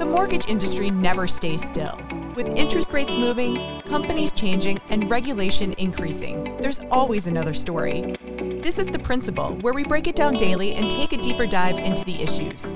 The mortgage industry never stays still. With interest rates moving, companies changing, and regulation increasing, there's always another story. This is The Principal, where we break it down daily and take a deeper dive into the issues.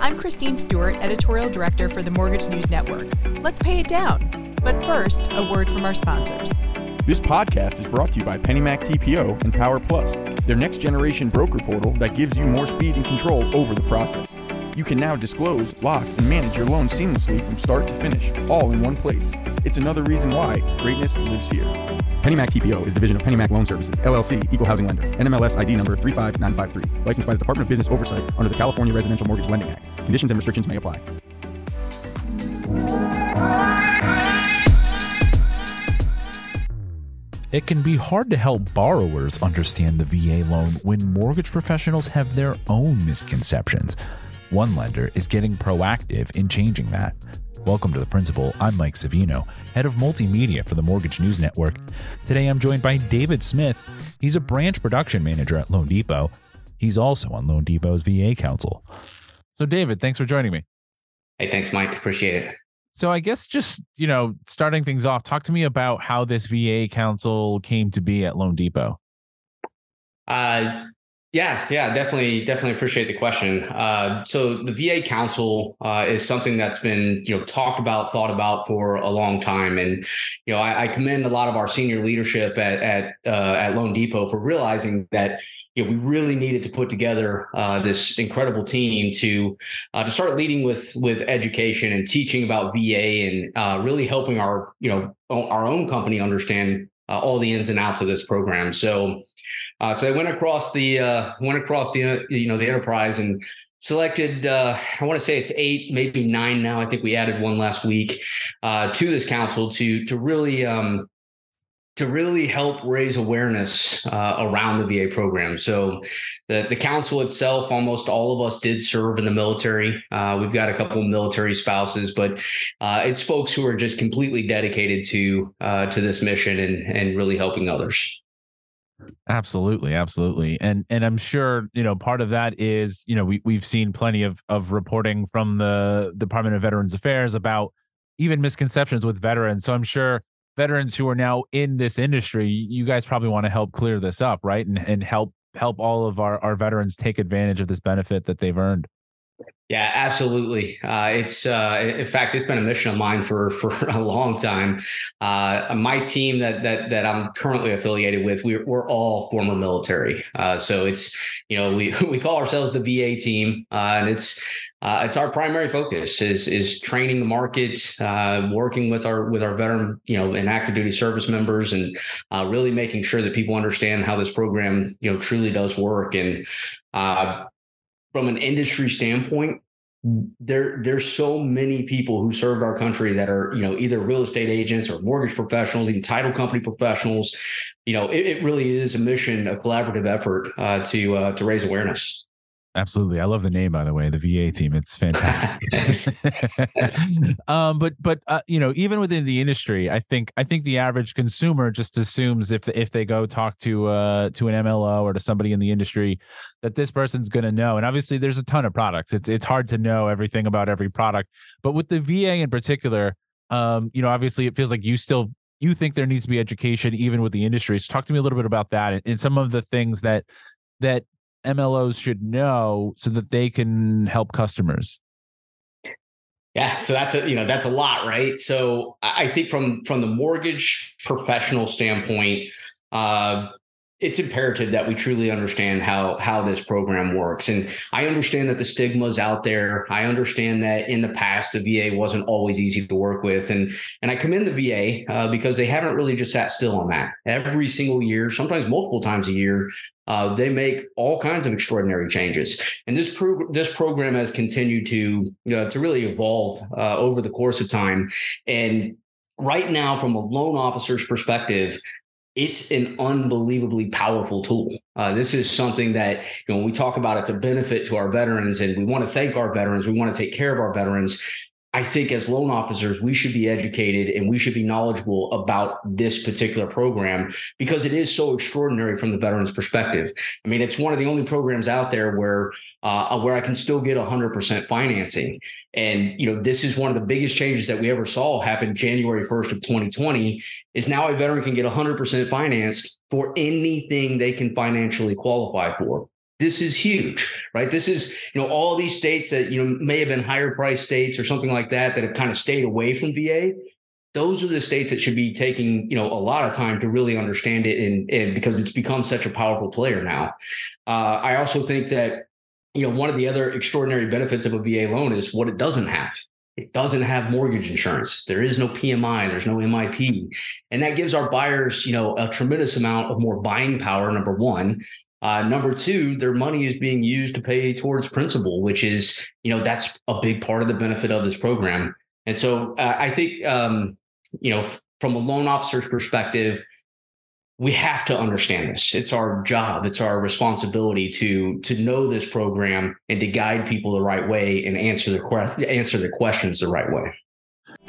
I'm Christine Stewart, Editorial Director for the Mortgage News Network. Let's pay it down. But first, a word from our sponsors. This podcast is brought to you by PennyMac TPO and Power Plus, their next generation broker portal that gives you more speed and control over the process. You can now disclose, lock, and manage your loan seamlessly from start to finish, all in one place. It's another reason why greatness lives here. PennyMac TPO is a division of PennyMac Loan Services, LLC, Equal Housing Lender, NMLS ID number 35953, licensed by the Department of Business Oversight under the California Residential Mortgage Lending Act. Conditions and restrictions may apply. It can be hard to help borrowers understand the VA loan when mortgage professionals have their own misconceptions. One lender is getting proactive in changing that. Welcome to The Principal. I'm Mike Savino, head of multimedia for the Mortgage News Network. Today I'm joined by David Smith. He's a branch production manager at loanDepot. He's also on loanDepot's VA Council. So, David, thanks for joining me. Hey, thanks, Mike. Appreciate it. So I guess just, you know, starting things off, talk to me about how this VA council came to be at loanDepot. Uh yeah, yeah, definitely, definitely appreciate the question. Uh, so the VA Council uh, is something that's been you know talked about, thought about for a long time, and you know I, I commend a lot of our senior leadership at at uh, at loanDepot for realizing that you know we really needed to put together uh, this incredible team to uh, to start leading with with education and teaching about VA and uh, really helping our you know our own company understand uh, all the ins and outs of this program. So, uh, so I went across the uh, went across the uh, you know the enterprise and selected. Uh, I want to say it's eight, maybe nine now. I think we added one last week uh, to this council to to really um, to really help raise awareness uh, around the VA program. So, the, the council itself, almost all of us did serve in the military. Uh, we've got a couple military spouses, but uh, it's folks who are just completely dedicated to uh, to this mission and and really helping others. Absolutely, absolutely. And and I'm sure, you know, part of that is, you know, we we've seen plenty of of reporting from the Department of Veterans Affairs about even misconceptions with veterans. So I'm sure veterans who are now in this industry, you guys probably want to help clear this up, right? And and help help all of our, our veterans take advantage of this benefit that they've earned. Yeah, absolutely. Uh, it's uh, in fact, it's been a mission of mine for for a long time. Uh, my team that that that I'm currently affiliated with, we're, we're all former military. Uh, so it's you know we we call ourselves the VA team, uh, and it's uh, it's our primary focus is is training the market, working with our with our veteran you know and active duty service members, and really making sure that people understand how this program you know truly does work and from an industry standpoint, there there's so many people who served our country that are you know either real estate agents or mortgage professionals even title company professionals. You know it, it really is a mission a collaborative effort uh, to uh, to raise awareness Absolutely. I love the name, by the way, the VA team. It's fantastic. um, but but uh, you know, even within the industry, I think I think the average consumer just assumes if if they go talk to uh to an MLO or to somebody in the industry that this person's going to know. And obviously, there's a ton of products. It's it's hard to know everything about every product. But with the VA in particular, um, you know, obviously, it feels like you still you think there needs to be education even with the industry. So talk to me a little bit about that and, and some of the things that that MLOs should know so that they can help customers? Yeah, so that's a you know that's a lot, right? So I think from from the mortgage professional standpoint, uh, it's imperative that we truly understand how how this program works. And i understand that the stigma is out there. I understand that in the past the va wasn't always easy to work with. And and i commend the va uh, because they haven't really just sat still on that. Every single year sometimes multiple times a year uh, they make all kinds of extraordinary changes, and this pro- this program has continued to know, to really evolve uh, over the course of time. And right now, from a loan officer's perspective, it's an unbelievably powerful tool. Uh, this is something that, you know, when we talk about it's a benefit to our veterans and we want to thank our veterans, we want to take care of our veterans. I think as loan officers, we should be educated and we should be knowledgeable about this particular program because it is so extraordinary from the veteran's perspective. I mean, it's one of the only programs out there where uh, where I can still get 100% financing. And you know, this is one of the biggest changes that we ever saw happen January 1st of 2020. Is now a veteran can get 100% financed for anything they can financially qualify for. This is huge, right? This is, you know, all these states that, you know, may have been higher price states or something like that that have kind of stayed away from VA. Those are the states that should be taking, you know, a lot of time to really understand it and, and because it's become such a powerful player now. Uh, I also think that, you know, one of the other extraordinary benefits of a VA loan is what it doesn't have. It doesn't have mortgage insurance. There is no PMI. There's no MIP. And that gives our buyers, you know, a tremendous amount of more buying power, number one. Uh, number two, their money is being used to pay towards principal, which is, you know, that's a big part of the benefit of this program. And so uh, I think, um, you know, f- from a loan officer's perspective, we have to understand this. It's our job. It's our responsibility to to know this program and to guide people the right way and answer the que- answer the questions the right way.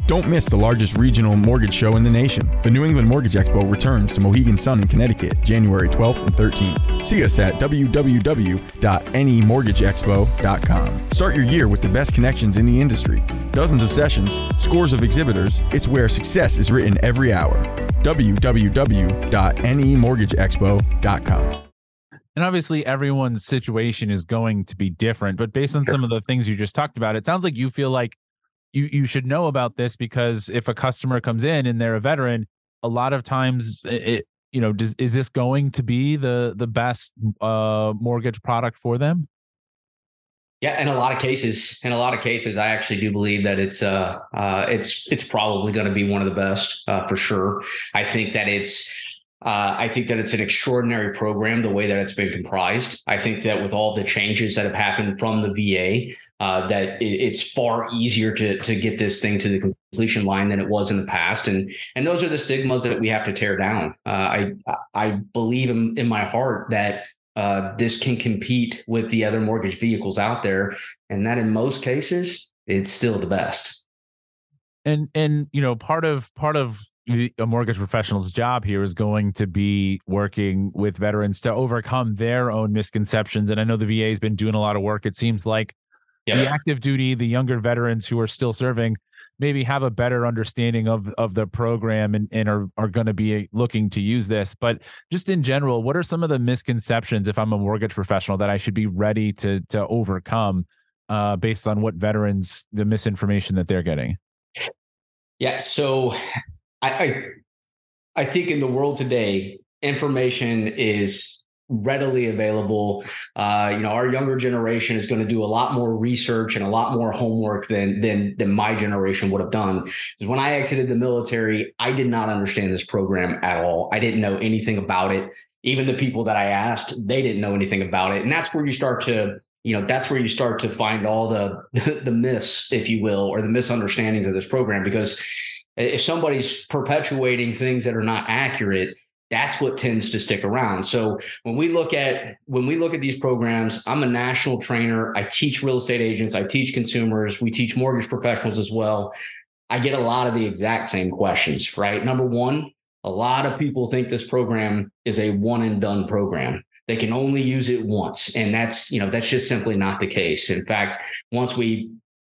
Don't miss the largest regional mortgage show in the nation. The New England Mortgage Expo returns to Mohegan Sun in Connecticut, January 12th and 13th. See us at www.nemortgageexpo.com. Start your year with the best connections in the industry. Dozens of sessions, scores of exhibitors. It's where success is written every hour. www.nemortgageexpo.com. And obviously, everyone's situation is going to be different. But based on some of the things you just talked about, it sounds like you feel like you you should know about this because if a customer comes in and they're a veteran, a lot of times it you know does is this going to be the the best uh mortgage product for them? Yeah, in a lot of cases, in a lot of cases, I actually do believe that it's uh, uh it's it's probably going to be one of the best uh, for sure. I think that it's uh, I think that it's an extraordinary program, the way that it's been comprised. I think that with all the changes that have happened from the VA, uh, that it, it's far easier to to get this thing to the completion line than it was in the past, and and those are the stigmas that we have to tear down. Uh, I I believe in, in my heart that uh, this can compete with the other mortgage vehicles out there, and that in most cases it's still the best. And and you know part of part of a mortgage professional's job here is going to be working with veterans to overcome their own misconceptions. And I know the VA has been doing a lot of work. It seems like yeah. the active duty, the younger veterans who are still serving, maybe have a better understanding of of the program and, and are are going to be looking to use this. But just in general, what are some of the misconceptions if I'm a mortgage professional that I should be ready to to overcome uh, based on what veterans the misinformation that they're getting? Yeah. So I, I, I think in the world today, information is readily available. Uh, you know, our younger generation is going to do a lot more research and a lot more homework than than than my generation would have done. Because when I exited the military, I did not understand this program at all. I didn't know anything about it. Even the people that I asked, they didn't know anything about it. And that's where you start to you know that's where you start to find all the the myths if you will or the misunderstandings of this program because if somebody's perpetuating things that are not accurate that's what tends to stick around. So when we look at when we look at these programs i'm a national trainer. I teach real estate agents. I teach consumers. We teach mortgage professionals as well. I get a lot of the exact same questions right? Number one a lot of people think this program is a one and done program. They can only use it once and that's you know that's just simply not the case. In fact once we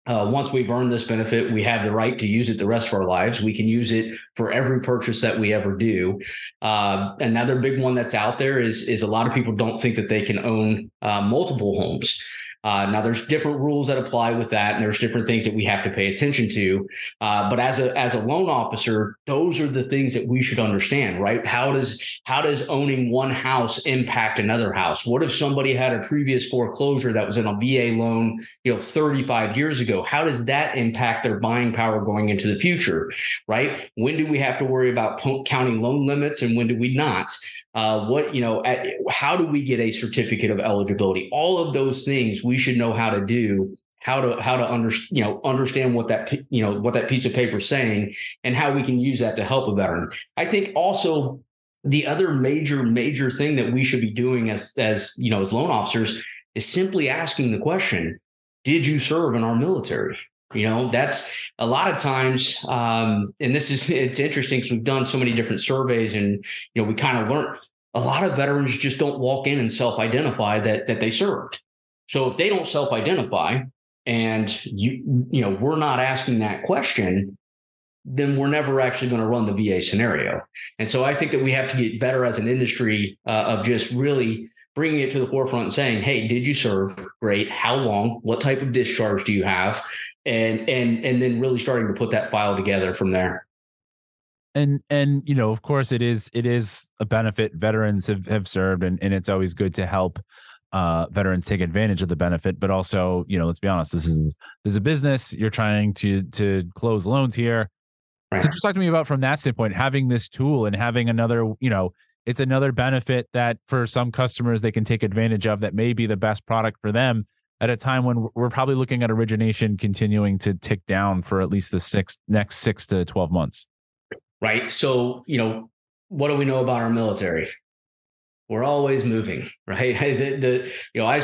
uh, once we've earned this benefit, we have the right to use it the rest of our lives. We can use it for every purchase that we ever do. Uh, another big one that's out there is is a lot of people don't think that they can own uh, multiple homes. Uh, now, there's different rules that apply with that, and there's different things that we have to pay attention to. Uh, but as a as a loan officer, those are the things that we should understand, right? How does how does owning one house impact another house? What if somebody had a previous foreclosure that was in a VA loan, you know, 35 years ago? How does that impact their buying power going into the future, right? When do we have to worry about counting loan limits, and when do we not? Uh, what you know at, how do we get a certificate of eligibility? All of those things we should know how to do how to how to under, you know understand what that you know what that piece of paper is saying and how we can use that to help a veteran. I think also the other major major thing that we should be doing as as you know as loan officers is simply asking the question did you serve in our military You know, that's a lot of times, um, and this is it's interesting because we've done so many different surveys, and you know, we kind of learn a lot of veterans just don't walk in and self-identify that that they served. So if they don't self-identify, and you you know we're not asking that question, then we're never actually going to run the VA scenario. And so I think that we have to get better as an industry uh, of just really bringing it to the forefront and saying, "Hey, did you serve? Great. How long? What type of discharge do you have?" And and and then really starting to put that file together from there. And and you know, of course, it is it is a benefit veterans have have served, and and it's always good to help uh, veterans take advantage of the benefit. But also, you know, let's be honest, this is this is a business. You're trying to to close loans here. So just talk to me about from that standpoint, having this tool and having another, you know, it's another benefit that for some customers they can take advantage of that may be the best product for them at a time when we're probably looking at origination continuing to tick down for at least the six next six to 12 months. Right. So, you know, what do we know about our military? We're always moving, right? The, the, you know, I,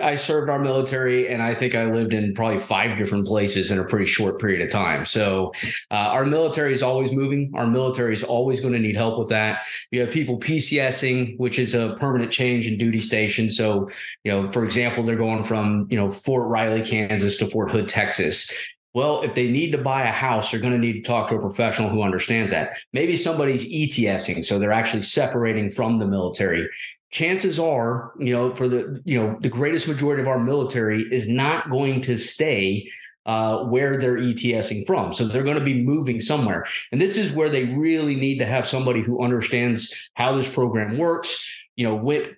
I served our military, and I think I lived in probably five different places in a pretty short period of time. So, uh, our military is always moving. Our military is always going to need help with that. You have people PCSing, which is a permanent change in duty station. So, you know, for example, they're going from you know Fort Riley, Kansas, to Fort Hood, Texas. Well, if they need to buy a house, they're going to need to talk to a professional who understands that. Maybe somebody's ETSing, so they're actually separating from the military. Chances are, you know, for the you know the greatest majority of our military is not going to stay uh, where they're ETSing from. So they're going to be moving somewhere. And this is where they really need to have somebody who understands how this program works, you know, with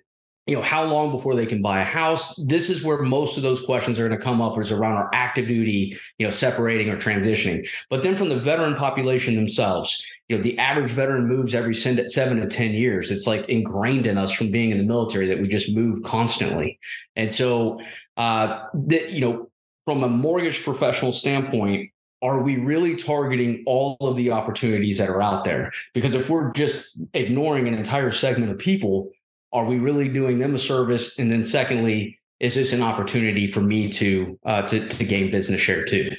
you know how long before they can buy a house? This is where most of those questions are going to come up is around our active duty you know separating or transitioning. But then from the veteran population themselves you know the average veteran moves every seven to ten years. It's like ingrained in us from being in the military that we just move constantly. And so uh that you know from a mortgage professional standpoint are we really targeting all of the opportunities that are out there? Because if we're just ignoring an entire segment of people are we really doing them a service? And then secondly, is this an opportunity for me to uh, to to gain business share too?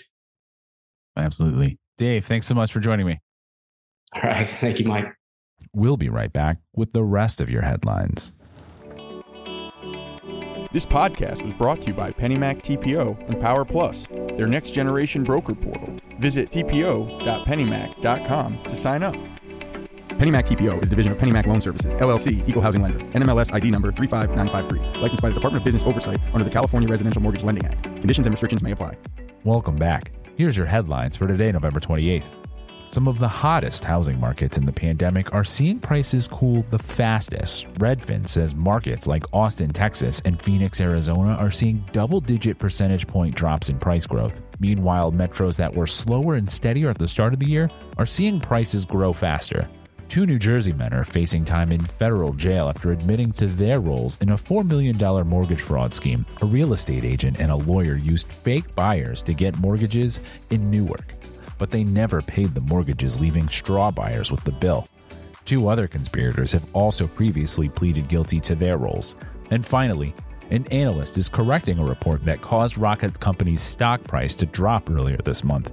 Absolutely, Dave. Thanks so much for joining me. All right, thank you, Mike. We'll be right back with the rest of your headlines. This podcast was brought to you by PennyMac TPO and Power Plus, their next generation broker portal. Visit tpo.pennymac.com to sign up. PennyMac TPO is a division of PennyMac Loan Services, LLC, Equal Housing Lender, NMLS ID number 35953, licensed by the Department of Business Oversight under the California Residential Mortgage Lending Act. Conditions and restrictions may apply. Welcome back. Here's your headlines for today, November 28th. Some of the hottest housing markets in the pandemic are seeing prices cool the fastest. Redfin says markets like Austin, Texas, and Phoenix, Arizona are seeing double digit percentage point drops in price growth. Meanwhile, metros that were slower and steadier at the start of the year are seeing prices grow faster. Two New Jersey men are facing time in federal jail after admitting to their roles in a $4 million mortgage fraud scheme. A real estate agent and a lawyer used fake buyers to get mortgages in Newark, but they never paid the mortgages, leaving straw buyers with the bill. Two other conspirators have also previously pleaded guilty to their roles. And finally, an analyst is correcting a report that caused Rocket Company's stock price to drop earlier this month.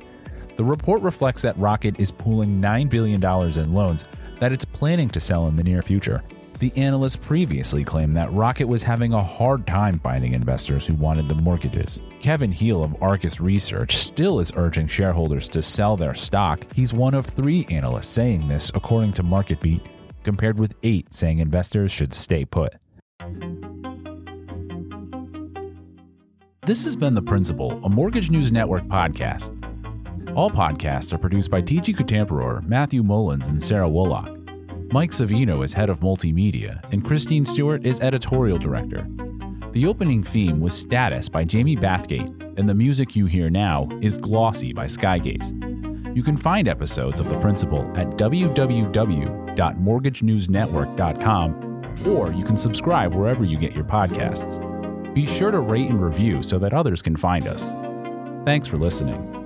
The report reflects that Rocket is pooling $9 billion in loans that it's planning to sell in the near future. The analyst previously claimed that Rocket was having a hard time finding investors who wanted the mortgages. Kevin Heal of Argus Research still is urging shareholders to sell their stock. He's one of three analysts saying this, according to MarketBeat, compared with eight saying investors should stay put. This has been The Principal, a Mortgage News Network podcast. All podcasts are produced by TG Kutamperor, Matthew Mullins, and Sarah Woolock. Mike Savino is head of multimedia, and Christine Stewart is editorial director. The opening theme was Status by Jamie Bathgate, and the music you hear now is Glossy by Skygaze. You can find episodes of The Principal at www.mortgagenewsnetwork.com, or you can subscribe wherever you get your podcasts. Be sure to rate and review so that others can find us. Thanks for listening.